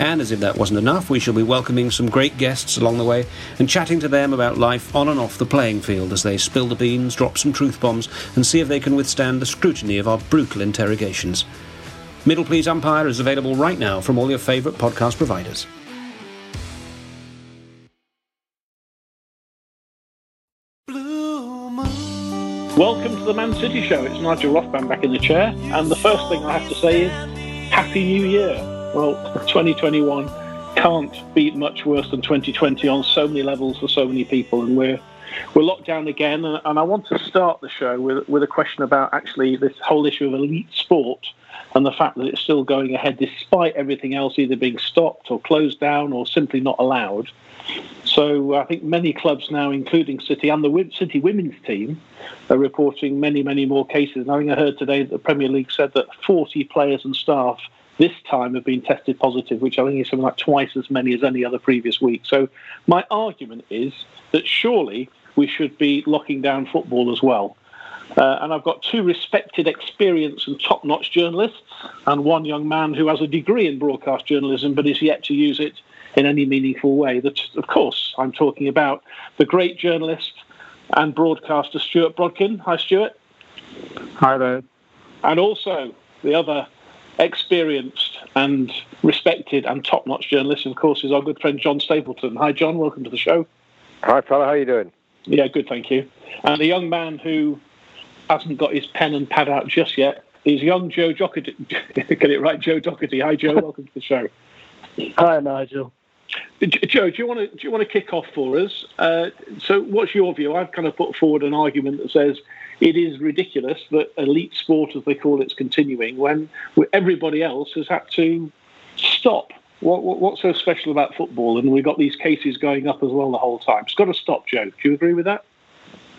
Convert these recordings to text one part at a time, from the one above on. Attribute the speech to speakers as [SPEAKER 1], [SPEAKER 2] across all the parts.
[SPEAKER 1] And as if that wasn't enough, we shall be welcoming some great guests along the way and chatting to them about life on and off the playing field as they spill the beans, drop some truth bombs, and see if they can withstand the scrutiny of our brutal interrogations. Middle Please Umpire is available right now from all your favourite podcast providers.
[SPEAKER 2] Welcome to the Man City Show. It's Nigel Rothband back in the chair. And the first thing I have to say is Happy New Year. Well, 2021 can't be much worse than 2020 on so many levels for so many people. And we're we're locked down again. And, I want to start the show with, with a question about actually this whole issue of elite sport and the fact that it's still going ahead despite everything else either being stopped or closed down or simply not allowed. So I think many clubs now, including City and the City women's team, are reporting many, many more cases. And I think I heard today that the Premier League said that 40 players and staff this time have been tested positive, which I think is something like twice as many as any other previous week. So my argument is that surely we should be locking down football as well. Uh, and I've got two respected, experienced, and top notch journalists, and one young man who has a degree in broadcast journalism but is yet to use it in any meaningful way. That, of course, I'm talking about the great journalist and broadcaster Stuart Brodkin. Hi, Stuart.
[SPEAKER 3] Hi there.
[SPEAKER 2] And also the other experienced and respected and top notch journalist, of course, is our good friend John Stapleton. Hi, John. Welcome to the show.
[SPEAKER 3] Hi, fella. How are you doing?
[SPEAKER 2] Yeah, good, thank you. And the young man who hasn't got his pen and pad out just yet is young Joe Doherty. Get it right, Joe Doherty. Hi, Joe. Welcome to the show.
[SPEAKER 3] Hi, Nigel.
[SPEAKER 2] Joe, do you want to do you want to kick off for us? Uh, so, what's your view? I've kind of put forward an argument that says it is ridiculous that elite sport, as they call it, is continuing when everybody else has had to stop. What, what, what's so special about football? And we've got these cases going up as well the whole time. It's got to stop, Joe. Do you agree with that?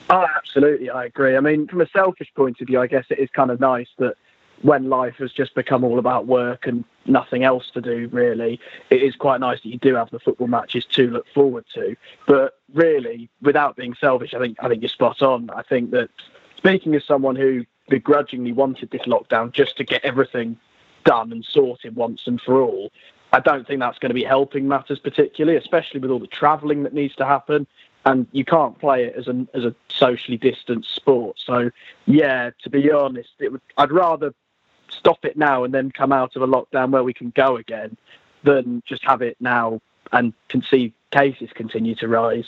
[SPEAKER 3] Oh, absolutely, I agree. I mean, from a selfish point of view, I guess it is kind of nice that when life has just become all about work and nothing else to do, really, it is quite nice that you do have the football matches to look forward to. But really, without being selfish, I think I think you're spot on. I think that speaking as someone who begrudgingly wanted this lockdown just to get everything done and sorted once and for all, I don't think that's going to be helping matters particularly, especially with all the travelling that needs to happen. And you can't play it as a as a socially distanced sport. So, yeah, to be honest, it would, I'd rather stop it now and then come out of a lockdown where we can go again than just have it now and can see cases continue to rise.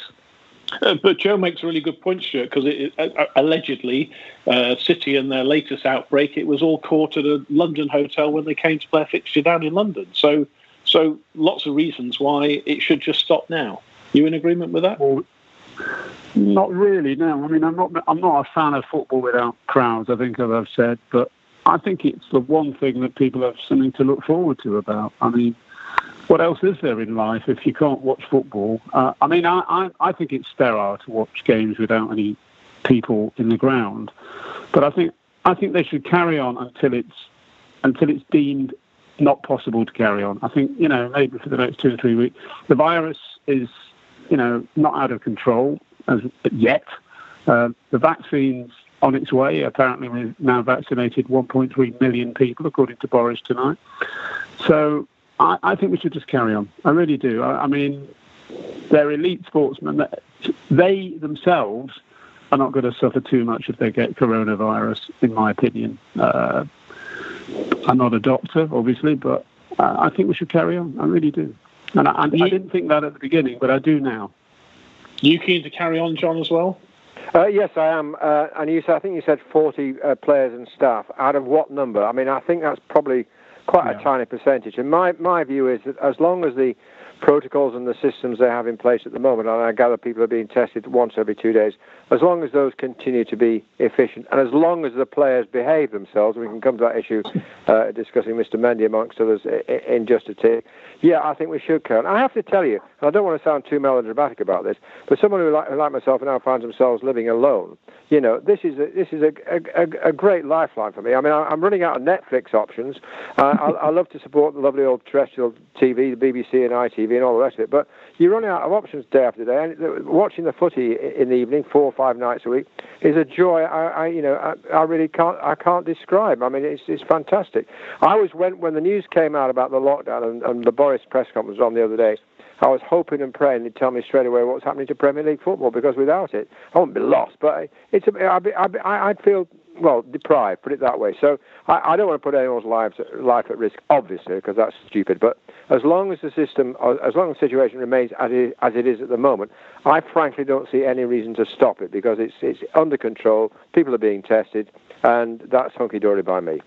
[SPEAKER 2] Uh, but Joe makes a really good point, Stuart, because it, uh, allegedly, uh, City and their latest outbreak, it was all caught at a London hotel when they came to play a fixture down in London. So, so lots of reasons why it should just stop now. You in agreement with that?
[SPEAKER 3] Well,
[SPEAKER 4] Not really. No, I mean, I'm not. I'm not a fan of football without crowds. I think, as I've said, but I think it's the one thing that people have something to look forward to about. I mean, what else is there in life if you can't watch football? Uh, I mean, I, I, I think it's sterile to watch games without any people in the ground, but I think I think they should carry on until it's until it's deemed not possible to carry on. I think you know maybe for the next two or three weeks. The virus is you know not out of control as yet. Uh, the vaccine's on its way. Apparently, we've now vaccinated 1.3 million people, according to Boris tonight. So I, I think we should just carry on. I really do. I, I mean, they're elite sportsmen. They themselves are not going to suffer too much if they get coronavirus, in my opinion. Uh, I'm not a doctor, obviously, but I think we should carry on. I really do. And I, I, I didn't think that at the beginning, but I do now.
[SPEAKER 2] You keen to carry on, John, as well?
[SPEAKER 5] Uh, yes, I am. Uh, and you said, I think you said 40 uh, players and staff. Out of what number? I mean, I think that's probably quite a tiny percentage. And my, my view is that as long as the protocols and the systems they have in place at the moment, and I gather people are being tested once every two days, as long as those continue to be efficient, and as long as the players behave themselves, we can come to that issue uh, discussing Mr. Mendy amongst others in just a tick. Yeah, I think we should count. I have to tell you, and I don't want to sound too melodramatic about this, but someone who, like, like myself now finds themselves living alone, you know, this is a, this is a, a, a great lifeline for me. I mean, I'm running out of Netflix options. Uh, I, I love to support the lovely old terrestrial TV, the BBC and ITV and all the rest of it, but you're running out of options day after day. And watching the footy in the evening, four or five nights a week, is a joy. I, I you know, I, I really can't I can't describe. I mean, it's it's fantastic. I was when when the news came out about the lockdown and, and the Boris press conference on the other day. I was hoping and praying they'd tell me straight away what's happening to Premier League football because without it, I wouldn't be lost. But it's a, I'd, be, I'd, be, I'd feel well deprived, put it that way. So I, I don't want to put anyone's lives life at risk, obviously, because that's stupid. But as long as the system, uh, as long as the situation remains as it, as it is at the moment, I frankly don't see any reason to stop it because it's it's under control. People are being tested, and that's hunky dory by me.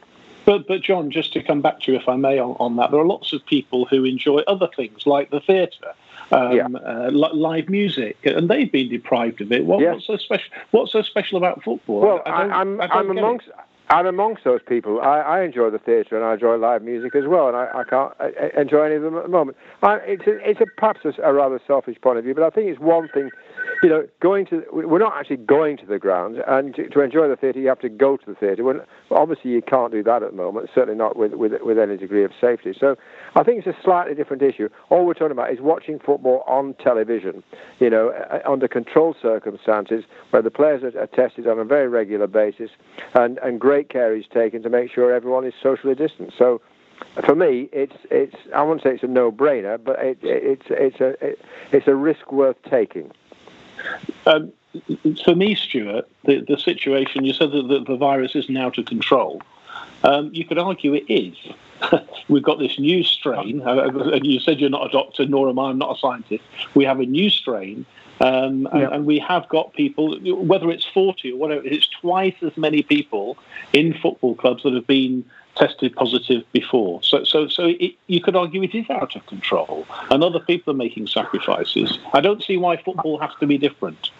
[SPEAKER 2] But, but John, just to come back to you, if I may, on, on that, there are lots of people who enjoy other things like the theatre. Um, yeah. uh, live music, and they've been deprived of it. What, yes. What's so special? What's so special about football?
[SPEAKER 5] Well, I, I am I'm, I'm amongst. It. I'm amongst those people. I, I enjoy the theatre and I enjoy live music as well, and I, I can't I enjoy any of them at the moment. I, it's a, it's a perhaps a, a rather selfish point of view, but I think it's one thing you know, going to we're not actually going to the ground, and to, to enjoy the theatre, you have to go to the theatre. When obviously you can't do that at the moment, certainly not with, with with any degree of safety. So I think it's a slightly different issue. All we're talking about is watching football on television, you know, uh, uh, under controlled circumstances where the players are, are tested on a very regular basis, and and great care is taken to make sure everyone is socially distanced. So for me, it's it's I won't say it's a no-brainer, but it, it, it's it's a it, it's a risk worth taking.
[SPEAKER 2] Um, for me, Stuart, the, the situation, you said that the, the virus isn't out of control. Um, you could argue it is. We've got this new strain, uh, and you said you're not a doctor, nor am I, I'm not a scientist. We have a new strain, um, and, and, we have got people, whether it's 40 or whatever, it's twice as many people in football clubs that have been tested positive before. So, so, so it, you could argue it is out of control, and other people are making sacrifices. I don't see why football has to be different.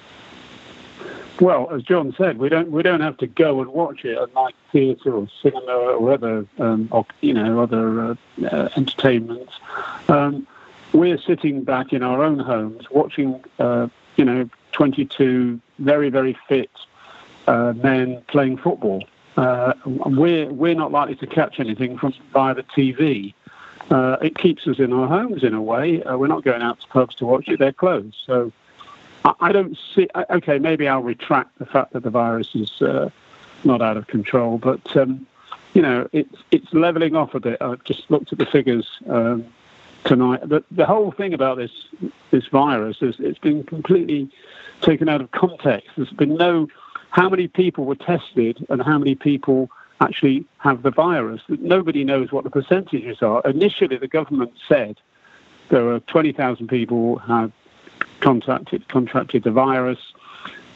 [SPEAKER 4] Well, as John said, we don't we don't have to go and watch it at unlike theatre or cinema or other um, or, you know other uh, uh, entertainments. Um, we're sitting back in our own homes watching uh, you know 22 very very fit uh, men playing football uh, we're we're not likely to catch anything from via the TV. Uh, it keeps us in our homes in a way. Uh, we're not going out to pubs to watch it; they're closed. So I, I don't see. Okay, maybe I'll retract the fact that the virus is uh, not out of control, but um, you know, it's it's leveling off a bit. I've just looked at the figures. Um, tonight. The, the whole thing about this this virus is it's been completely taken out of context. There's been no how many people were tested and how many people actually have the virus. Nobody knows what the percentages are. Initially, the government said there were 20,000 people had contracted contracted the virus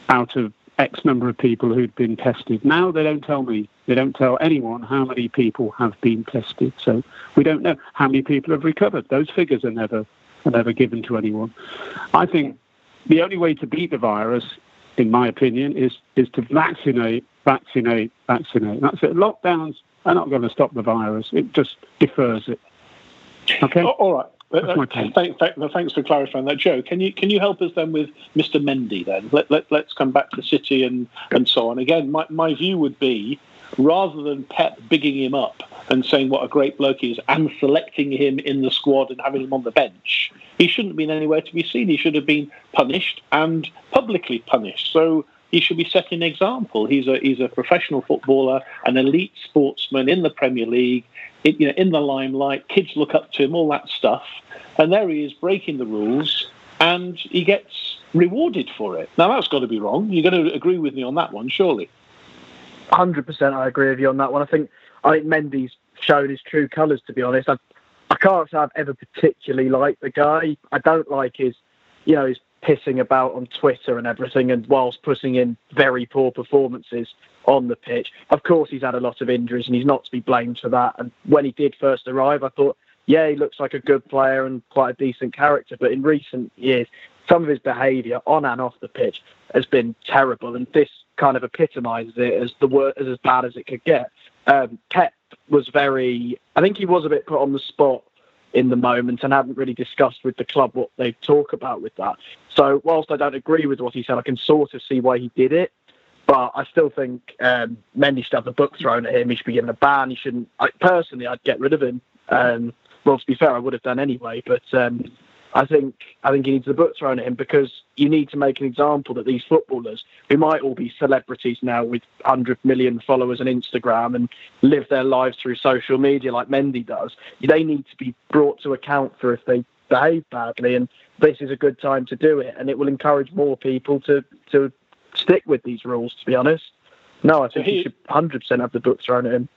[SPEAKER 4] out of X number of people who'd been tested. Now they don't tell me, they don't tell anyone how many people have been tested. So we don't know how many people have recovered. Those figures are never are never given to anyone. I think the only way to beat the virus, in my opinion, is is to vaccinate, vaccinate, vaccinate. That's it. Lockdowns are not going to stop the virus. It just defers it. Okay.
[SPEAKER 2] Oh, all right. Uh, thank, thank, thanks for clarifying that, Joe. Can you can you help us then with Mr. Mendy? Then let, let let's come back to the City and and so on. Again, my my view would be rather than Pep bigging him up and saying what a great bloke he is and selecting him in the squad and having him on the bench, he shouldn't have been anywhere to be seen. He should have been punished and publicly punished. So he should be setting an example. He's a he's a professional footballer, an elite sportsman in the Premier League it, you know, in the limelight. Kids look up to him, all that stuff, and there he is breaking the rules, and he gets rewarded for it. Now that's got to be wrong. You're going to agree with me on that one, surely?
[SPEAKER 3] Hundred percent, I agree with you on that one. I think I think Mendy's shown his true colours. To be honest, I I can't say I've ever particularly liked the guy. I don't like his, you know, his pissing about on Twitter and everything, and whilst putting in very poor performances on the pitch. Of course, he's had a lot of injuries and he's not to be blamed for that. And when he did first arrive, I thought, yeah, he looks like a good player and quite a decent character. But in recent years, some of his behaviour on and off the pitch has been terrible, and this kind of epitomises it as the word as, as bad as it could get. Um, Pep was very, I think he was a bit put on the spot in the moment and hadn't really discussed with the club what they talk about with that. So whilst I don't agree with what he said, I can sort of see why he did it. But I still think um, Mendy should have the book thrown at him. He should be given a ban. He shouldn't. I, personally, I'd get rid of him. Um, well, to be fair, I would have done anyway. But um, I think I think he needs the book thrown at him because you need to make an example that these footballers, who might all be celebrities now with 100 million followers on Instagram and live their lives through social media like Mendy does, they need to be brought to account for if they behave badly. And this is a good time to do it, and it will encourage more people to to stick with these rules. To be honest, no, I think so he, he should 100% have the book thrown at him.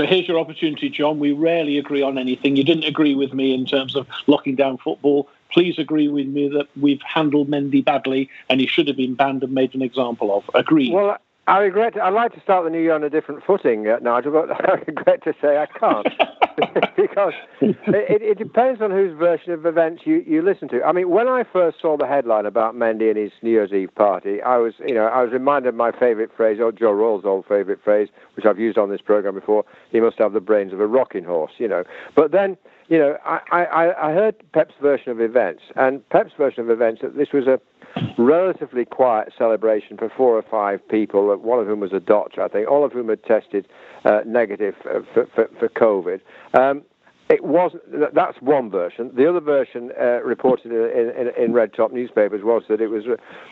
[SPEAKER 2] So here's your opportunity, John. We rarely agree on anything. You didn't agree with me in terms of locking down football. Please agree with me that we've handled Mendy badly and he should have been banned and made an example of. Agree.
[SPEAKER 5] Well, I regret. I'd like to start the new year on a different footing, uh, Nigel, but I regret to say I can't. because it, it, depends on whose version of events you, you listen to. I mean, when I first saw the headline about Mendy and his New Year's Eve party, I was, you know, I was reminded of my favourite phrase, or Joe Royle's old favourite phrase, which I've used on this program before. He must have the brains of a rocking horse, you know. But then, you know, I, I, I heard Pep's version of events, and Pep's version of events. That this was a relatively quiet celebration for four or five people, one of whom was a doctor, I think, all of whom had tested uh, negative uh, for, for, for COVID. Um, it wasn't. That's one version. The other version uh, reported in, in, in, red top newspapers was that it was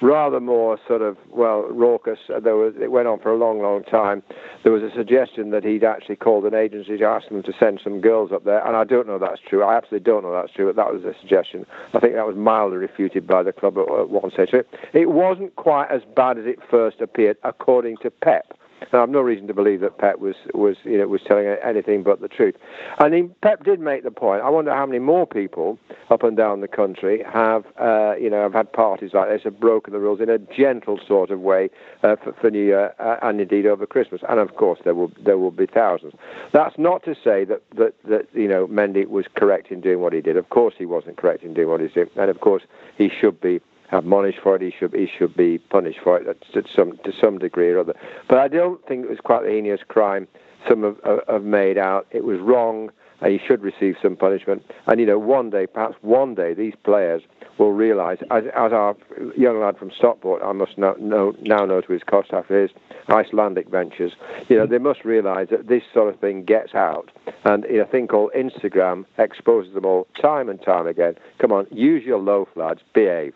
[SPEAKER 5] rather more sort of well raucous. Uh, there was it went on for a long, long time. There was a suggestion that he'd actually called an agency to ask them to send some girls up there, and I don't know that's true. I absolutely don't know that's true, but that was a suggestion. I think that was mildly refuted by the club at one stage. It, it wasn't quite as bad as it first appeared, according to Pep. I've no reason to believe that Pep was was you know was telling anything but the truth. And he, Pep did make the point. I wonder how many more people up and down the country have uh, you know have had parties like this, have broken the rules in a gentle sort of way uh, for, for, New Year uh, and indeed over Christmas. And of course there will there will be thousands. That's not to say that that that you know Mendy was correct in doing what he did. Of course he wasn't correct in doing what he did, and of course he should be admonished for it. He should he should be punished for it to some to some degree or other. But I don't think it was quite the heinous crime some have, have made out. It was wrong, and he should receive some punishment. And you know, one day, perhaps one day, these players will realise, as, as our young lad from Stockport, I must know, know, now know to his cost after his Icelandic ventures, you know, they must realise that this sort of thing gets out. And a thing called Instagram exposes them all time and time again. Come on, use your loaf, lads, behave.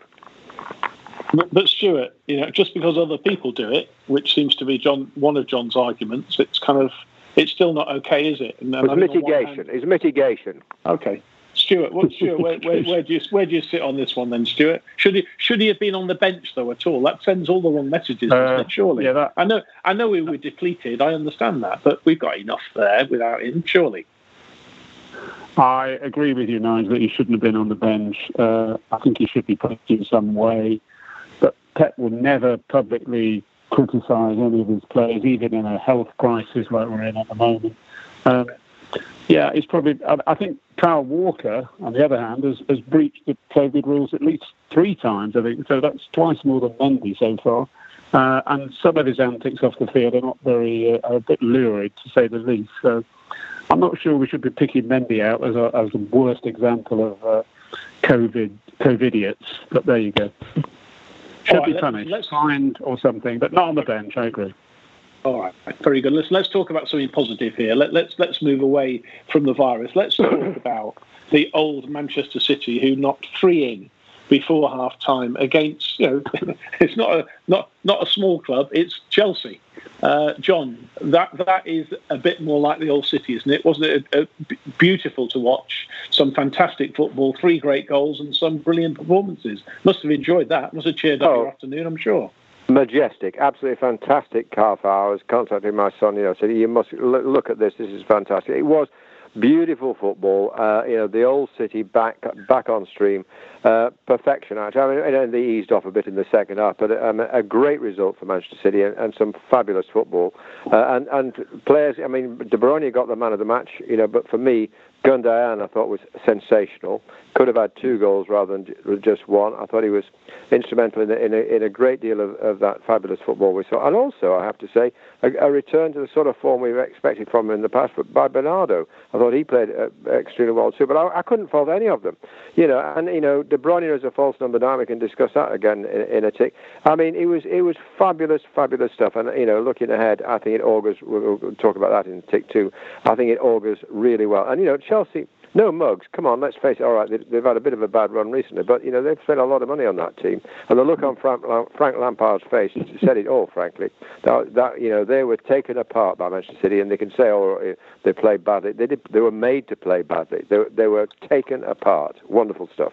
[SPEAKER 2] But, but Stuart, you know, just because other people do it, which seems to be John one of John's arguments, it's kind of it's still not okay, is it?
[SPEAKER 5] And, it's mitigation. It's mitigation.
[SPEAKER 2] Okay. Stuart, what, Stuart, where, where, where, do you where do you sit on this one then, Stuart? Should he should he have been on the bench though at all? That sends all the wrong messages, uh, surely. Yeah, that... I know I know we were depleted. I understand that, but we've got enough there without him, surely.
[SPEAKER 4] I agree with you, Nigel, that he shouldn't have been on the bench. Uh, I think he should be punished in some way. But Pep will never publicly criticise any of his players, even in a health crisis like we're in at the moment. Um, yeah, it's probably. I think Kyle Walker, on the other hand, has, has breached the COVID rules at least three times. I think so. That's twice more than Mendy so far. Uh, and some of his antics off the field are not very, uh, a bit lurid to say the least. So I'm not sure we should be picking Mendy out as, a, as the worst example of uh, COVID COVID idiots. But there you go. Should right, be punished, let's, fined or something, but not on the bench. I agree.
[SPEAKER 2] All right, very good. Let's let's talk about something positive here. Let, let's let's move away from the virus. Let's talk about the old Manchester City who knocked three in before half time against you know it's not a not not a small club it's Chelsea uh, John that that is a bit more like the old city isn't it? Wasn't it a, a beautiful to watch? Some fantastic football three great goals and some brilliant performances. Must have enjoyed that. Must have cheered up oh. your afternoon I'm sure.
[SPEAKER 5] Majestic, absolutely fantastic hour. I was contacting my son, you know, said, You must look at this, this is fantastic. It was beautiful football. Uh, you know, the old city back back on stream, uh, perfection. Actually, I mean, they eased off a bit in the second half, but um, a great result for Manchester City and, and some fabulous football. Uh, and and players. I mean, De Bruyne got the man of the match. You know, but for me, Gundogan, I thought was sensational. Could have had two goals rather than just one. I thought he was instrumental in a, in a, in a great deal of, of that fabulous football we saw. And also, I have to say, a, a return to the sort of form we've expected from him in the past. But by Bernardo, I thought he played uh, extremely well too. But I, I, couldn't fault any of them. You know, and you know, De Bruyne is a false number nine. We can discuss that again in, in a tick. I mean, it was it was fabulous, fabulous stuff. And you know, looking ahead, I think it augurs. We'll, we'll talk about that in tick too. I think it augurs really well. And you know. Chelsea, no mugs. Come on, let's face it. All right, they've had a bit of a bad run recently, but you know they've spent a lot of money on that team, and the look on Frank, Frank Lampard's face said it all. Frankly, that, that, you know they were taken apart by Manchester City, and they can say, oh, eh, they played badly. They did. They were made to play badly. They, they were taken apart. Wonderful stuff.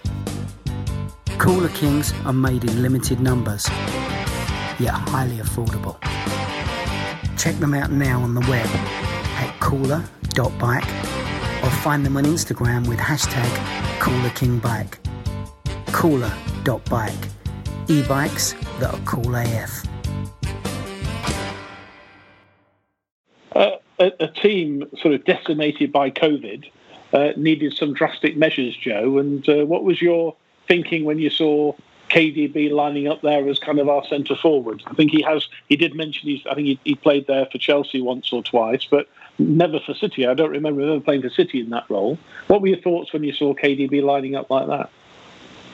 [SPEAKER 6] Cooler Kings are made in limited numbers, yet highly affordable. Check them out now on the web at cooler.bike or find them on Instagram with hashtag CoolerKingBike. Cooler.bike. E-bikes that are cool AF.
[SPEAKER 2] A, a, team sort of decimated by COVID uh, needed some drastic measures, Joe. And uh, what was your thinking when you saw KDB lining up there as kind of our centre forward? I think he has. He did mention he's. I think he, he played there for Chelsea once or twice, but never for City. I don't remember ever playing for City in that role. What were your thoughts when you saw KDB lining up like that?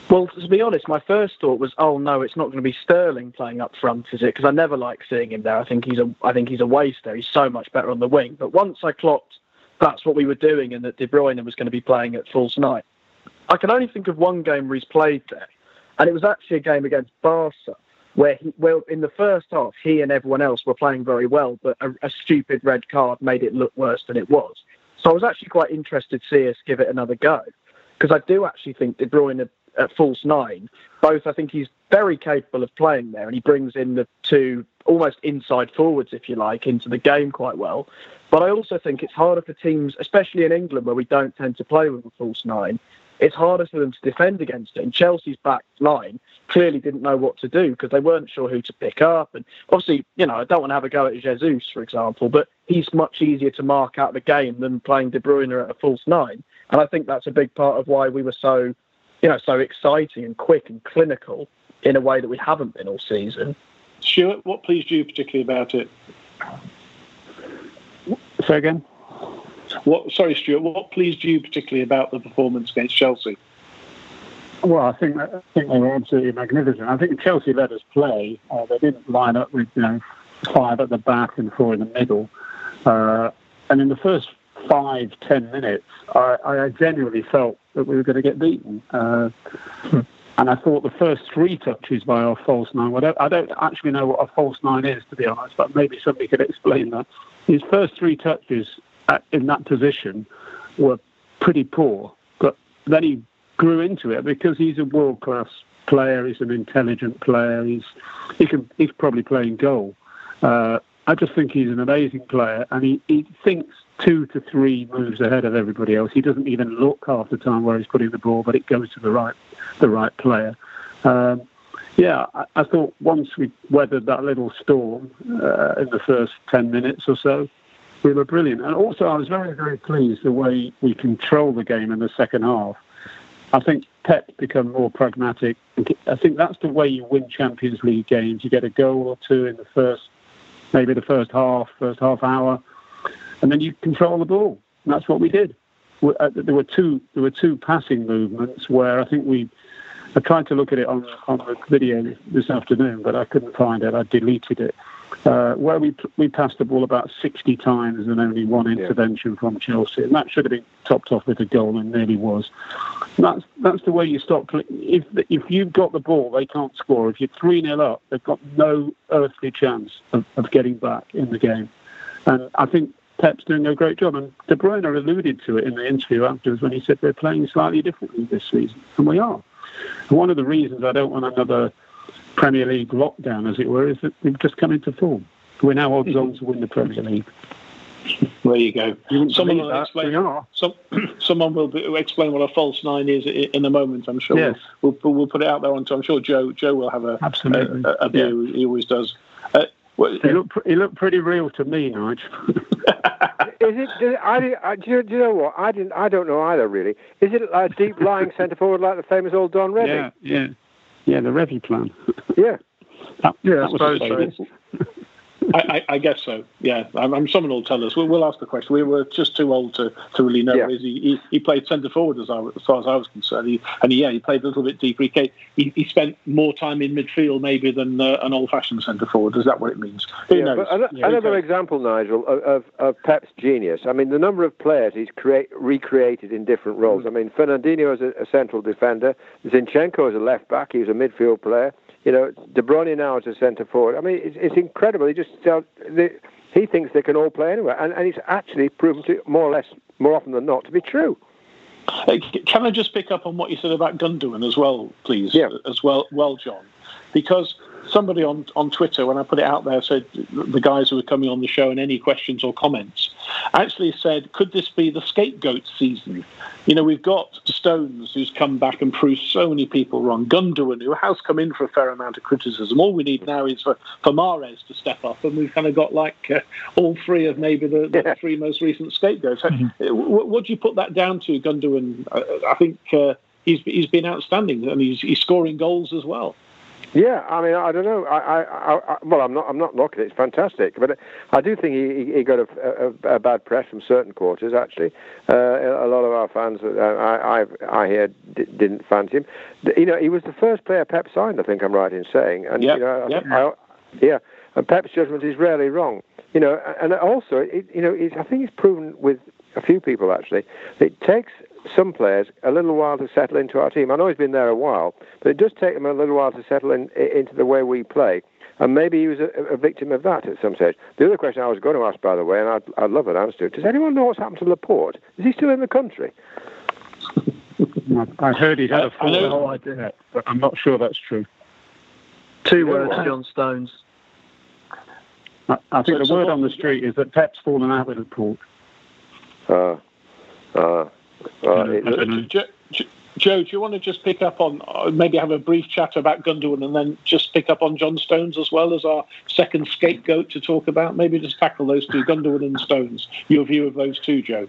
[SPEAKER 3] Well, to be honest, my first thought was, oh no, it's not going to be Sterling playing up front, is it? Because I never like seeing him there. I think he's a, I think he's a waste there. He's so much better on the wing. But once I clocked that's what we were doing, and that De Bruyne was going to be playing at false nine, I can only think of one game where he's played there, and it was actually a game against Barca where he, well, in the first half, he and everyone else were playing very well, but a, a, stupid red card made it look worse than it was. So I was actually quite interested to see us give it another go, because I do actually think De Bruyne at, false nine, both I think he's very capable of playing there, and he brings in the two almost inside forwards, if you like, into the game quite well. But I also think it's harder for teams, especially in England, where we don't tend to play with a false nine, it's harder for them to defend against it. And Chelsea's back line clearly didn't know what to do because they weren't sure who to pick up. And obviously, you know, I don't want to have a go at Jesus, for example, but he's much easier to mark out the game than playing De Bruyne at a false nine. And I think that's a big part of why we were so, you know, so exciting and quick and clinical in a way that we haven't been all season.
[SPEAKER 2] Stuart, what pleased you particularly about it?
[SPEAKER 4] Say again.
[SPEAKER 2] What, sorry, Stuart, what pleased you particularly about the performance against Chelsea?
[SPEAKER 4] Well, I think I think they were absolutely magnificent. I think Chelsea let us play. Uh, they didn't line up with you know five at the back and four in the middle. Uh, and in the first five ten minutes, I, I, genuinely felt that we were going to get beaten. Uh, and I thought the first three touches by our false nine, I don't, I don't actually know what a false nine is, to be honest, but maybe somebody could explain that. His first three touches at, in that position were pretty poor, but then he grew into it because he's a world class player. He's an intelligent player. He's he can he's probably playing goal. Uh, I just think he's an amazing player, and he, he thinks two to three moves ahead of everybody else. He doesn't even look half the time where he's putting the ball, but it goes to the right the right player. Um, yeah, I, I, thought once we weathered that little storm uh, in the first ten minutes or so, we were brilliant. And also, I was very very pleased the way we control the game in the second half. I think Pep become more pragmatic. I think that's the way you win Champions League games. You get a goal or two in the first, maybe the first half, first half hour, and then you control the ball. And that's what we did. Uh, there were two there were two passing movements where I think we. I tried to look at it on on the video this afternoon, but I couldn't find it. I deleted it uh, where we we passed the ball about 60 times and only one intervention yeah. from Chelsea, and that should have been topped off with a goal, and nearly was. that's that's the way you stop. If if you've got the ball, they can't score. If you're three 0 up, they've got no earthly chance of, of getting back in the game. And I think Pep's doing a great job. And De Bruyne alluded to it in the interview afterwards when he said we're playing slightly differently this season, and we are. And one of the reasons I don't want another Premier League lockdown, as it were, is that we've just come into form. We're now odds on to win the Premier League.
[SPEAKER 2] There you go. You someone will explain. Some, someone will be, explain what a false nine is in a moment. I'm sure.
[SPEAKER 4] Yes.
[SPEAKER 2] We'll, we'll, we'll put it out there onto. I'm sure Joe Joe will have a
[SPEAKER 4] absolutely
[SPEAKER 2] a, a view. Yeah. He always does. Uh,
[SPEAKER 4] well, he looked he looked pretty real to me, Nigel.
[SPEAKER 5] is it? Did, I, I, do, you, do you know what? I didn't. I don't know either. Really, is it a deep lying centre forward like the famous old Don Revie?
[SPEAKER 4] Yeah, yeah. Yeah, the Revie plan.
[SPEAKER 5] yeah.
[SPEAKER 4] That, yeah, that I suppose so.
[SPEAKER 2] I, I, I, guess so. Yeah, I'm, I'm, someone will tell us. We'll, we'll, ask the question. We were just too old to, to really know. Yeah. He, he, he, played centre forward as, I, as far as I was concerned, he, and yeah, he played a little bit deeper. He, he, spent more time in midfield maybe than uh, an old-fashioned centre forward. Is that what it means? Who
[SPEAKER 5] yeah, knows? But yeah, another example, Nigel, of, of, of, Pep's genius. I mean, the number of players he's create, recreated in different roles. Mm. I mean, Fernandinho is a, a central defender. Zinchenko is a left back. He was a midfield player. You know, De Bruyne now is a centre forward. I mean, it's, it's incredible. He just they, he thinks they can all play anywhere, and, and it's actually proven to more or less, more often than not, to be true.
[SPEAKER 2] Uh, can I just pick up on what you said about Gundogan as well, please?
[SPEAKER 5] Yeah.
[SPEAKER 2] As well, well, John, because somebody on, on Twitter, when I put it out there, said the guys who were coming on the show and any questions or comments actually said, could this be the scapegoat season? You know, we've got Stones who's come back and proved so many people wrong. Gundogan, who has come in for a fair amount of criticism. All we need now is for, for Mahrez to step up, and we've kind of got like uh, all three of maybe the, the yeah. three most recent scapegoats. Mm-hmm. What, what, do you put that down to, Gundogan? I, I think uh, he's, he's been outstanding, and he's, he's scoring goals as well.
[SPEAKER 5] Yeah, I mean, I don't know. I, I, I, well, I'm not. I'm not knocking it. It's fantastic, but I do think he, he got a, a, a bad press from certain quarters. Actually, uh, a lot of our fans, uh, I, I, I hear, d- didn't fancy him. You know, he was the first player Pep signed. I think I'm right in saying, and
[SPEAKER 2] yep,
[SPEAKER 5] you know,
[SPEAKER 2] yep.
[SPEAKER 5] I, yeah, and Pep's judgment is rarely wrong. You know, and also, it, you know, I think it's proven with a few people actually. That it takes some players a little while to settle into our team. I know he's been there a while, but it does take them a little while to settle in, into the way we play. And maybe he was a, a, victim of that at some stage. The other question I was going to ask, by the way, and I'd, I'd love an answer to it, does anyone know what's happened to Laporte? Is he still in the country?
[SPEAKER 4] I heard he had a full no idea, but I'm not sure that's true.
[SPEAKER 3] Two words, John Stones.
[SPEAKER 4] I, I think so the word on the street is that Pep's fallen out with Laporte.
[SPEAKER 5] Uh, uh,
[SPEAKER 2] Joe, Joe, do you want to just pick up on uh, maybe have a brief chat about Gundogan and then just pick up on John Stones as well as our second scapegoat to talk about? Maybe just tackle those two, Gundogan and Stones. Your view of those two, Joe?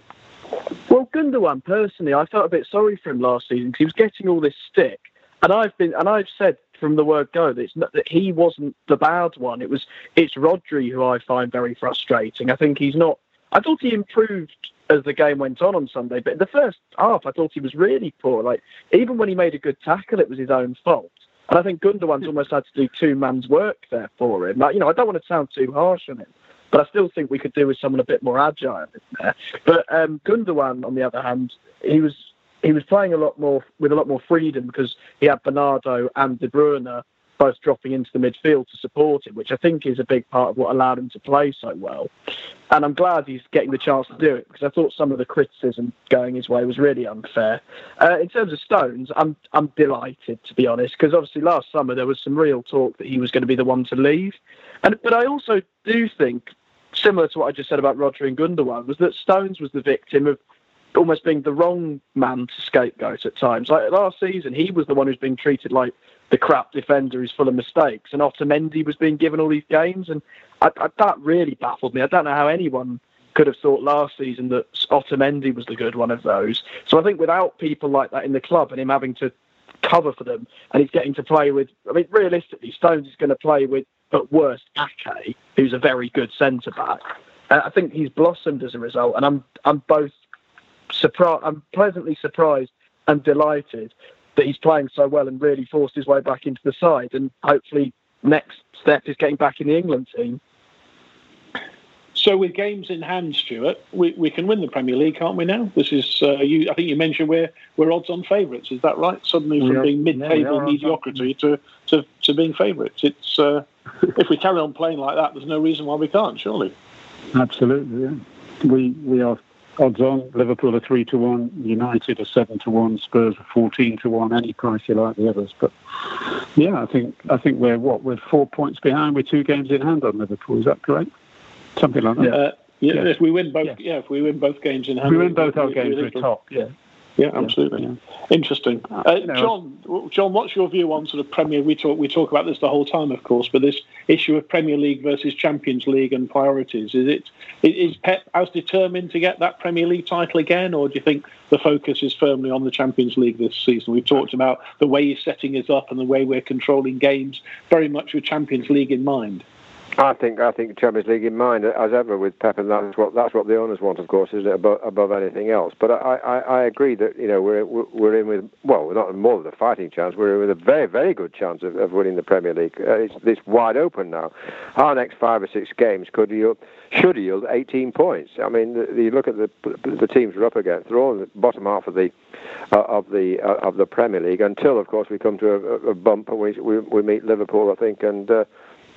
[SPEAKER 3] Well, Gundogan personally, I felt a bit sorry for him last season because he was getting all this stick, and I've been and I've said from the word go that, not, that he wasn't the bad one. It was it's Rodri who I find very frustrating. I think he's not. I thought he improved as the game went on on Sunday. But in the first half, I thought he was really poor. Like even when he made a good tackle, it was his own fault. And I think Gundogan's almost had to do two man's work there for him. Like, you know, I don't want to sound too harsh on him, but I still think we could do with someone a bit more agile in there. But um, Gundogan, on the other hand, he was he was playing a lot more with a lot more freedom because he had Bernardo and De Bruyne both dropping into the midfield to support him, which I think is a big part of what allowed him to play so well. And I'm glad he's getting the chance to do it because I thought some of the criticism going his way was really unfair. Uh, in terms of Stones, I'm I'm delighted to be honest because obviously last summer there was some real talk that he was going to be the one to leave, and but I also do think similar to what I just said about Rodri and Gundogan was that Stones was the victim of almost being the wrong man to scapegoat at times. Like last season, he was the one who's being treated like the crap defender who's full of mistakes, and Otamendi was being given all these games, and I, I, that really baffled me. I don't know how anyone could have thought last season that Otamendi was the good one of those. So I think without people like that in the club and him having to cover for them, and he's getting to play with, I mean, realistically, Stones is going to play with, at worst, Ake, who's a very good centre back. Uh, I think he's blossomed as a result, and I'm I'm both surprised. I'm pleasantly surprised and delighted that he's playing so well and really forced his way back into the side. And hopefully, next step is getting back in the England team.
[SPEAKER 2] So, with games in hand, Stuart, we, we can win the Premier League, can't we? Now, this is uh, you. I think you mentioned we're we're odds-on favourites. Is that right? Suddenly, from being mid-table yeah, mediocrity to, to to being favourites. It's uh, if we carry on playing like that, there's no reason why we can't. Surely.
[SPEAKER 4] Absolutely, yeah. We we are odds on. Liverpool are three to one, United are seven to one, Spurs are fourteen to one. Any price you like the others, but yeah, I think I think we're what we're four points behind. We're two games in hand on Liverpool. Is that correct? Something like that.
[SPEAKER 2] Yeah. Uh, yeah, yeah, if we win both, yeah. yeah. if we win both games in hand,
[SPEAKER 4] we win both our games, we're top. Yeah,
[SPEAKER 2] yeah, absolutely. Yeah. Interesting. Uh, uh John, John, what's your view on sort of Premier? We talk we talk about this the whole time, of course, but this issue of Premier League versus Champions League and priorities is it is Pep as determined to get that Premier League title again, or do you think the focus is firmly on the Champions League this season? We've talked about the way he's setting us up and the way we're controlling games, very much with Champions League in mind.
[SPEAKER 5] I think I think Champions League in mind as ever with Pep, and that's what that's what the owners want, of course, isn't it? Above, above anything else. But I, I, I agree that you know we're we're in with well, we're not more than a fighting chance. We're in with a very very good chance of, of winning the Premier League. Uh, it's, wide open now. Our next five or six games could yield should yield 18 points. I mean, the, you look at the the teams we're up against; they're all in the bottom half of the uh, of the uh, of the Premier League. Until, of course, we come to a, a bump and we, we we meet Liverpool, I think, and.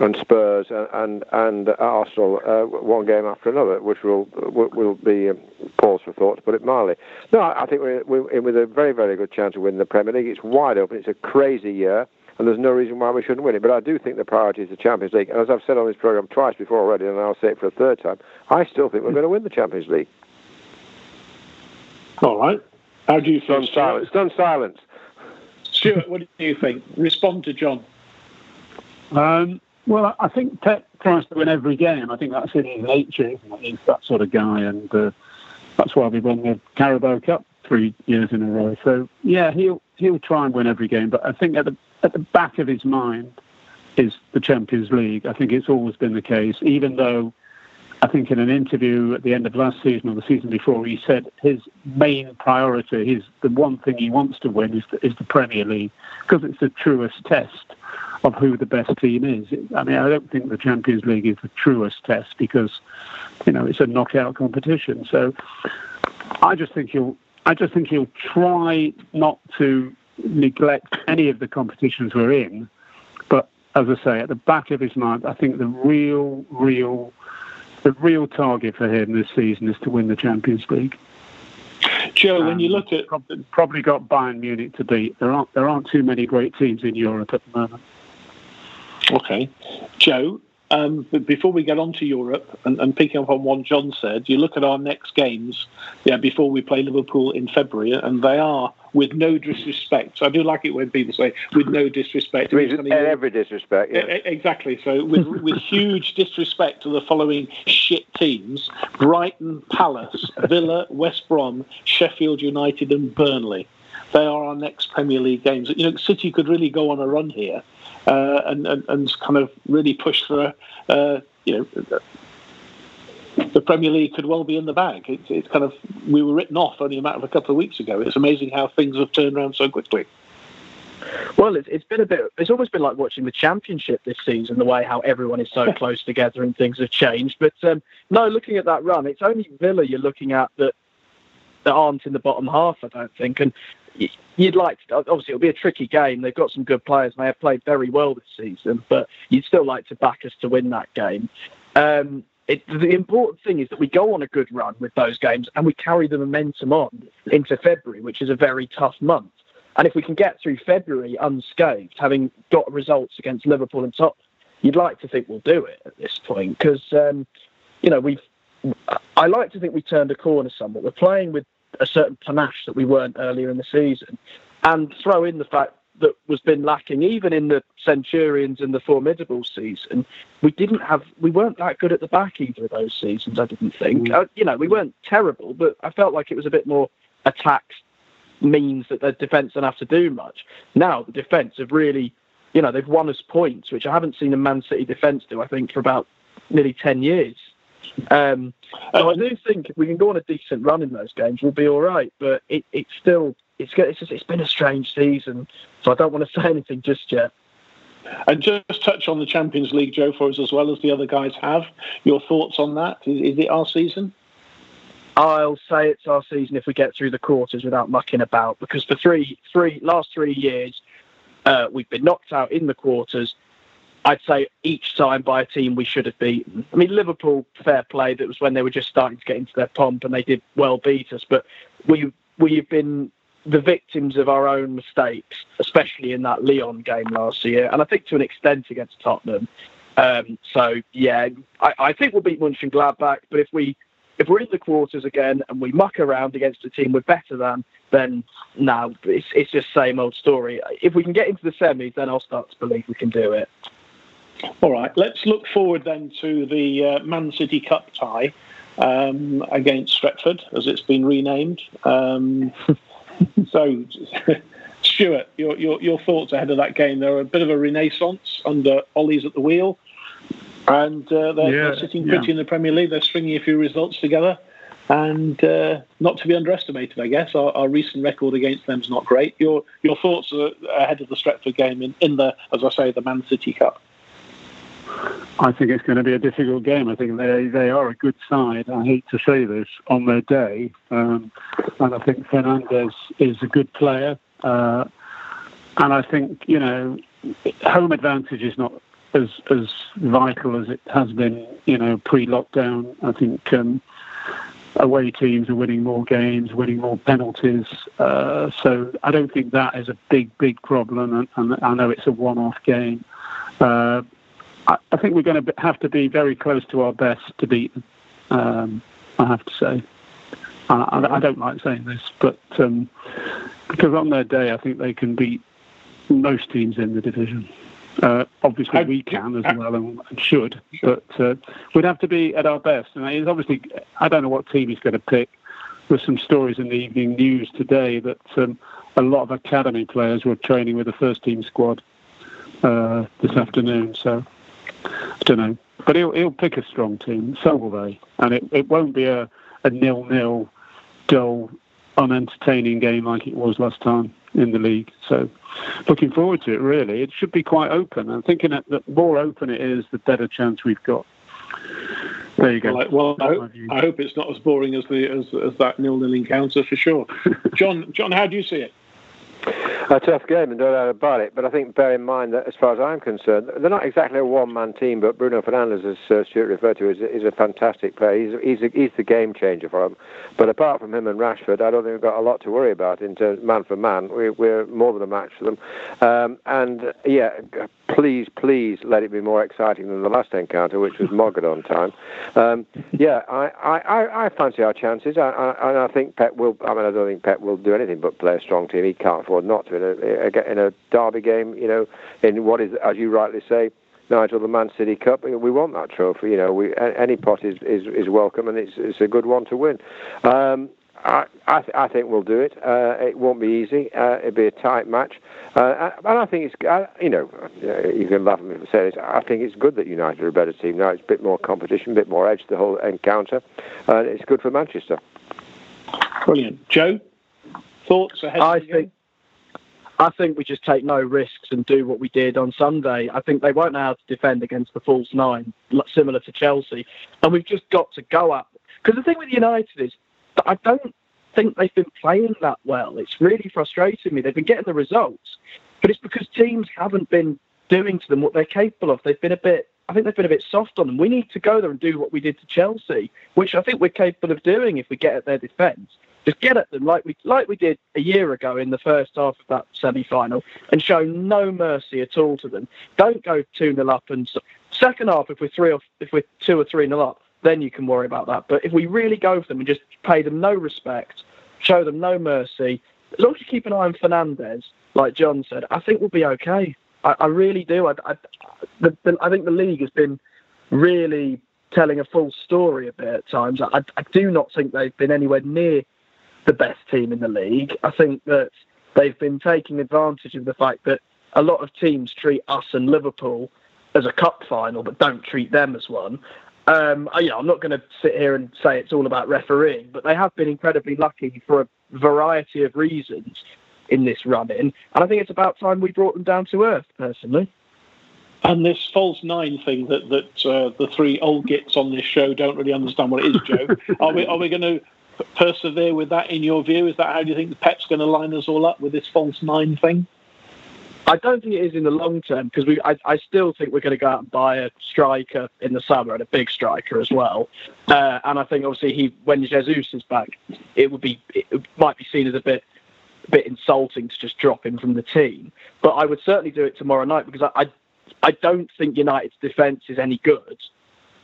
[SPEAKER 5] And Spurs and and Arsenal uh, one game after another, which will will be um, pause for thought to put it mildly. No, I think we're, we're in with a very very good chance of winning the Premier League. It's wide open. It's a crazy year. And there's no reason why we shouldn't win it. But I do think the priority is the Champions League. And as I've said on this programme twice before already, and I'll say it for a third time, I still think we're going to win the Champions League.
[SPEAKER 2] All right. How do you feel?
[SPEAKER 5] Stun silence. Stun silence.
[SPEAKER 2] Stuart, what do you think? Respond to John.
[SPEAKER 4] Um, well, I think Pep tries to win every game. I think that's in his nature? He's that sort of guy, and uh, that's why we won the Carabao Cup three years in a row. So yeah, he'll he'll try and win every game. But I think at the at the back of his mind is the Champions League. I think it's always been the case, even though I think in an interview at the end of last season or the season before, he said his main priority, his the one thing he wants to win is the, is the Premier League because it's the truest test of who the best team is. I mean, I don't think the Champions League is the truest test because, you know, it's a knockout competition. So I just think he'll, I just think he'll try not to neglect any of the competitions we're in. But as I say, at the back of his mind, I think the real, real, the real target for him this season is to win the Champions League.
[SPEAKER 2] Joe, um, when you look at
[SPEAKER 4] probably got Bayern Munich to beat. There aren't there aren't too many great teams in Europe at the moment.
[SPEAKER 2] Okay. Joe, um, but before we get on to Europe and, and, picking up on what John said, you look at our next games, yeah, before we play Liverpool in February, and they are with no disrespect. I do like it when people say with no disrespect.
[SPEAKER 5] With every disrespect, yeah.
[SPEAKER 2] Exactly. So with, with huge disrespect to the following shit teams: Brighton, Palace, Villa, West Brom, Sheffield United, and Burnley. They are our next Premier League games. You know, City could really go on a run here uh, and, and, and kind of really push for uh, you know the Premier League could well be in the bag. It's, it's kind of we were written off only a matter of a couple of weeks ago. It's amazing how things have turned around so quickly.
[SPEAKER 3] Well, it's, it's been a bit. It's almost been like watching the championship this season. The way how everyone is so close together and things have changed. But um, no, looking at that run, it's only Villa you're looking at that that aren't in the bottom half. I don't think, and you'd like to, obviously it'll be a tricky game. They've got some good players and they have played very well this season, but you'd still like to back us to win that game. Um, it, the important thing is that we go on a good run with those games and we carry the momentum on into February, which is a very tough month. And if we can get through February unscathed, having got results against Liverpool and Tottenham, you'd like to think we'll do it at this point because um, you know we've. I like to think we turned a corner somewhat. We're playing with a certain panache that we weren't earlier in the season, and throw in the fact that was been lacking even in the Centurions and the Fourmidable season. We didn't have, we weren't that good at the back either of those seasons. I didn't think. Mm. Uh, you know, we weren't terrible, but I felt like it was a bit more attack means that the defence don't have to do much. Now the defence have really, you know, they've won us points, which I haven't seen a Man City defence do. I think for about nearly ten years. Um, so I do think if we can go on a decent run in those games, we'll be all right. But it, it's still it's it's, just, it's been a strange season, so I don't want to say anything just yet.
[SPEAKER 2] And just touch on the Champions League, Joe, for us as well as the other guys have. Your thoughts on that? Is, is it our season?
[SPEAKER 3] I'll say it's our season if we get through the quarters without mucking about, because the three, three last three years uh, we've been knocked out in the quarters. I'd say each time by a team we should have beaten. I mean, Liverpool, fair play. That was when they were just starting to get into their pomp, and they did well beat us. But we we've been the victims of our own mistakes, especially in that Lyon game last year, and I think to an extent against Tottenham. Um, so yeah, I, I, think we'll beat Mönchengladbach, but if we if we're in the quarters again and we muck around against a team we're better than, then no, it's it's just same old story. If we can get into the semis, then I'll start to believe we can do it.
[SPEAKER 2] All right, let's look forward then to the uh, Man City Cup tie um, against Stretford, as it's been renamed. Um, so, Stuart, your, your, your thoughts ahead of that game? They're a bit of a renaissance under Ole's at the wheel, and uh, they're, yeah, they're, sitting pretty yeah. in the Premier League. They're stringing a few results together, and uh, not to be underestimated, I guess. Our, our, recent record against them is not great. Your your thoughts ahead of the Stretford game in, in the, as I say, the Man City Cup?
[SPEAKER 4] I think it's going to be a difficult game. I think they they are a good side. I hate to say this on their day, um, and I think Fernandes is a good player. Uh, and I think you know, home advantage is not as as vital as it has been. You know, pre-lockdown. I think. Um, away teams are winning more games, winning more penalties. Uh, so I don't think that is a big, big problem. And, and I know it's a one-off game. Uh, I, I think we're going to have to be very close to our best to beat them. Um, I have to say. I, I, don't like saying this, but um, because on their day, I think they can beat most teams in the division. Uh, obviously, we can as well and, should, but uh, we'd have to be at our best. And it's obviously, I don't know what team he's going to pick. There's some stories in the evening news today that um, a lot of academy players were training with the first team squad uh, this afternoon. So I don't know, but he'll he'll pick a strong team. So will they, and it, it won't be a a nil nil, dull, unentertaining game like it was last time in the league. So looking forward to it. Really, it should be quite open. I'm thinking that the more open it is, the better chance we've got. There you go.
[SPEAKER 2] Well, well I, hope, I, hope, it's not as boring as the as, as that nil nil encounter for sure. John, John, how do you see it?
[SPEAKER 5] A tough game, and no doubt about it. But I think bear in mind that, as far as I'm concerned, they're not exactly a one-man team. But Bruno Fernandes, as uh, Stuart referred to, is, is a fantastic player. He's he's, a, he's the game changer for them. But apart from him and Rashford, I don't think we've got a lot to worry about in terms man for man. We, we're more than a match for them. Um, and yeah, please, please let it be more exciting than the last encounter, which was Mogadon time. Um, yeah, I, I, I fancy our chances, I, I, I think Pep will. I mean, I don't think Pep will do anything but play a strong team. He can't afford not to in a, in a derby game. You know, in what is, as you rightly say, Nigel, the Man City Cup. We want that trophy. You know, we, any pot is, is, is welcome, and it's, it's a good one to win. Um, I, I, th- I, think we'll do it. Uh, it won't be easy. Uh, it'll be a tight match. Uh, and I think it's, uh, you know, you can laugh at me for saying this. I think it's good that United are a better team now. It's a bit more competition, a bit more edge, to the whole encounter. And it's good for Manchester.
[SPEAKER 2] Brilliant. Joe, thoughts ahead I think,
[SPEAKER 3] I think we just take no risks and do what we did on Sunday. I think they won't know how to defend against the false nine, similar to Chelsea. And we've just got to go up. Because the thing with United is, I don't think they've been playing that well. It's really frustrating me. They've been getting the results, but it's because teams haven't been doing to them what they're capable of. They've been a bit. I think they've been a bit soft on them. We need to go there and do what we did to Chelsea, which I think we're capable of doing if we get at their defence. Just get at them like we like we did a year ago in the first half of that semi-final, and show no mercy at all to them. Don't go two 0 up and second half if we're three or if we're two or three 0 up, then you can worry about that. But if we really go for them and just pay them no respect, show them no mercy, as long as you keep an eye on Fernandes, like John said, I think we'll be okay. I, I really do. I, I, the, the, I think the league has been really telling a full story a bit at times. I, I do not think they've been anywhere near the best team in the league. I think that they've been taking advantage of the fact that a lot of teams treat us and Liverpool as a cup final, but don't treat them as one. Um, I, you know, I'm not going to sit here and say it's all about refereeing, but they have been incredibly lucky for a variety of reasons in this run-in, and I think it's about time we brought them down to earth, personally.
[SPEAKER 2] And this false nine thing that that uh, the three old gits on this show don't really understand what it is, Joe. are we are we going to persevere with that in your view? Is that how do you think the Pep's going to line us all up with this false nine thing?
[SPEAKER 3] I don't think it is in the long term because we. I, I, still think we're going to go out and buy a striker in the summer and a big striker as well. Uh, and I think obviously he, when Jesus is back, it would be it might be seen as a bit a bit insulting to just drop him from the team. But I would certainly do it tomorrow night because I I, I don't think United's defence is any good.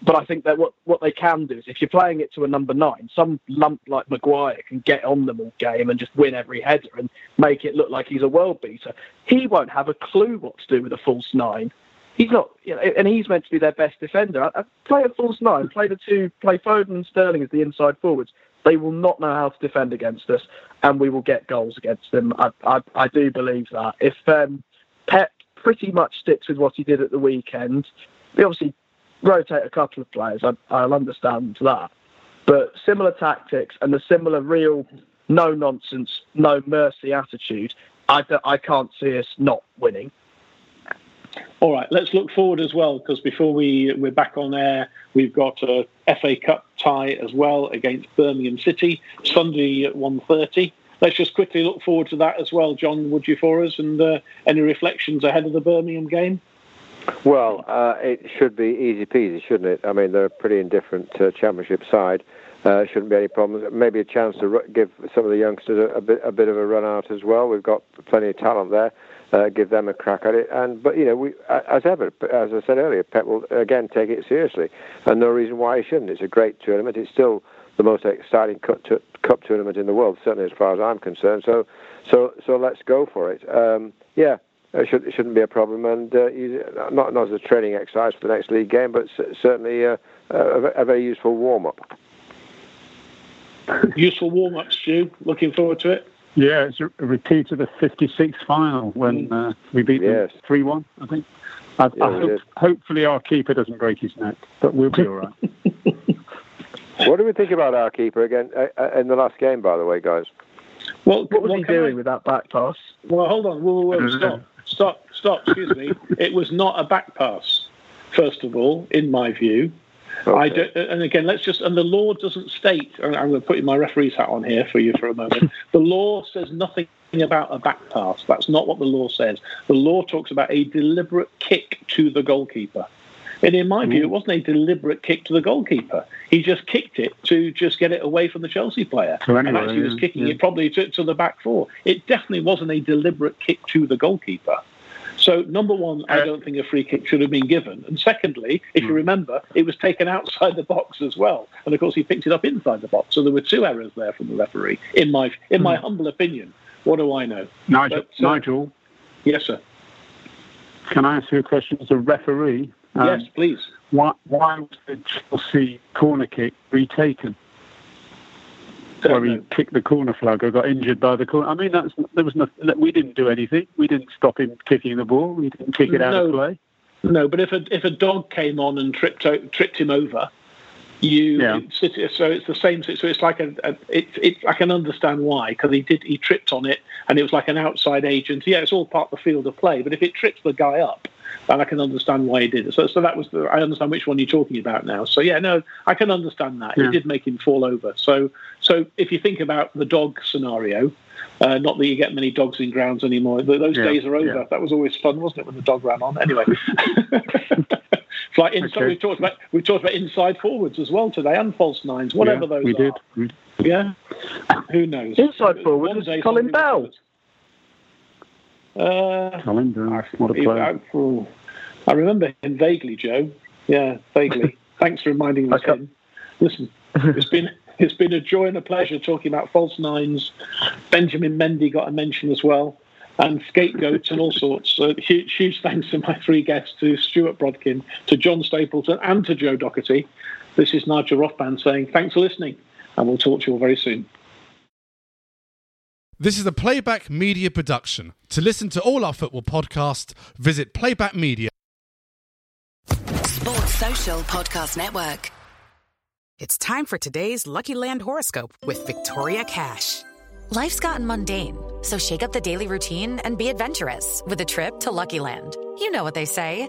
[SPEAKER 3] But I think that what, what they can do is if you're playing it to a number nine, some lump like Maguire can get on them all game and just win every header and make it look like he's a world beater. He won't have a clue what to do with a false nine. He's not, you know, and he's meant to be their best defender. I, I play a false nine, play the two, play Foden and Sterling as the inside forwards. They will not know how to defend against us, and we will get goals against them. I, I, I do believe that. If um, Pep pretty much sticks with what he did at the weekend, he obviously rotate a couple of players. I, I'll understand that. But similar tactics and the similar real no nonsense, no mercy attitude, I, I can't see us not winning.
[SPEAKER 2] All right, let's look forward as well because before we we're back on air, we've got a FA Cup tie as well against Birmingham City Sunday at 1.30. Let's just quickly look forward to that as well, John. Would you for us and uh, any reflections ahead of the Birmingham game?
[SPEAKER 5] Well, uh, it should be easy peasy, shouldn't it? I mean, they're a pretty indifferent uh, championship side. Uh, shouldn't be any problems. Maybe a chance to give some of the youngsters a, a, bit a bit of a run out as well. We've got plenty of talent there. Uh, give them a crack at it. And but you know, we as ever, as I said earlier, Pep will again take it seriously, and no reason why he shouldn't. It's a great tournament. It's still the most exciting cup, cup tournament in the world, certainly as far as I'm concerned. So, so, so let's go for it. Um, yeah, it, should, it shouldn't be a problem, and uh, not not as a training exercise for the next league game, but certainly uh, a, a, very useful warm up.
[SPEAKER 2] Useful warm up, Stu. Looking forward to it.
[SPEAKER 4] Yeah, it's a repeat of the '56 final when mm. uh, we beat them three one. I think. I, yeah, I hope, hopefully, our keeper doesn't break his neck, but we'll be all right.
[SPEAKER 5] what do we think about our keeper again uh, uh, in the last game? By the way, guys.
[SPEAKER 3] Well, what was what he doing I... with that back pass?
[SPEAKER 2] Well, hold on. Whoa, whoa, whoa, stop stop, stop, excuse me. it was not a back pass, first of all, in my view. Okay. I don't, and again, let's just, and the law doesn't state, I'm going to put my referee's hat on here for you for a moment. the law says nothing about a back pass. That's not what the law says. The law talks about a deliberate kick to the goalkeeper. And in my view, it wasn't a deliberate kick to the goalkeeper. He just kicked it to just get it away from the Chelsea player. Anyway, and actually was kicking yeah. it probably to, to, the back four. It definitely wasn't a deliberate kick to the goalkeeper. So, number one, I uh, don't think a free kick should have been given. And secondly, if you hmm. remember, it was taken outside the box as well. And of course, he picked it up inside the box. So there were two errors there from the referee, in my in my hmm. humble opinion. What do I know?
[SPEAKER 4] Nigel, but, uh, Nigel.
[SPEAKER 2] Yes, sir.
[SPEAKER 4] Can I ask you a question as a referee?
[SPEAKER 2] Um, yes, please.
[SPEAKER 4] Why, why was the Chelsea corner kick retaken? Where he kicked the corner flag or got injured by the corner. I mean, that's there was nothing. We didn't do anything. We didn't stop him kicking the ball. We didn't kick it out no, of play.
[SPEAKER 2] No, but if a if a dog came on and tripped tripped him over, you yeah. so it's the same. So it's like a, a it, it. I can understand why because he did he tripped on it and it was like an outside agent. Yeah, it's all part of the field of play. But if it trips the guy up, and I can understand why he did it. So, so that was the, I understand which one you're talking about now. So yeah, no, I can understand that.
[SPEAKER 4] Yeah.
[SPEAKER 2] It did make him fall over. So so if you think about the dog scenario, uh, not that you get many dogs in grounds anymore. Those
[SPEAKER 4] Yeah,
[SPEAKER 2] days are over.
[SPEAKER 4] yeah.
[SPEAKER 2] That was always fun, wasn't it, when the dog ran on? Anyway, it's like inside,
[SPEAKER 4] Okay.
[SPEAKER 2] we've talked about we've talked about inside forwards as well today and false nines, whatever
[SPEAKER 4] Yeah,
[SPEAKER 2] those
[SPEAKER 4] we
[SPEAKER 2] are.
[SPEAKER 4] did.
[SPEAKER 2] Yeah, who knows?
[SPEAKER 3] Inside forwards,
[SPEAKER 2] One
[SPEAKER 3] was
[SPEAKER 2] day
[SPEAKER 3] Colin
[SPEAKER 2] somebody
[SPEAKER 3] Bell.
[SPEAKER 2] Will tell us. Uh,
[SPEAKER 4] Colin Bell, what a player.
[SPEAKER 2] I, I remember him vaguely, Joe. Yeah, vaguely. Thanks for reminding us Listen, it's been it's been a joy and a pleasure talking about false nines. Benjamin Mendy got a mention as well, and scapegoats and all sorts. So huge, huge thanks to my three guests, to Stuart Brodkin, to John Stapleton, and to Joe Doherty. This is Nigel Rothband saying thanks for listening, and we'll talk to you all very soon.
[SPEAKER 7] This is a Playback Media production. To listen to all our football podcasts, visit Playback Media.
[SPEAKER 8] Sports Social Podcast Network.
[SPEAKER 9] It's time for today's Lucky Land horoscope with Victoria Cash.
[SPEAKER 10] Life's gotten mundane, so shake up the daily routine and be adventurous with a trip to Lucky Land. You know what they say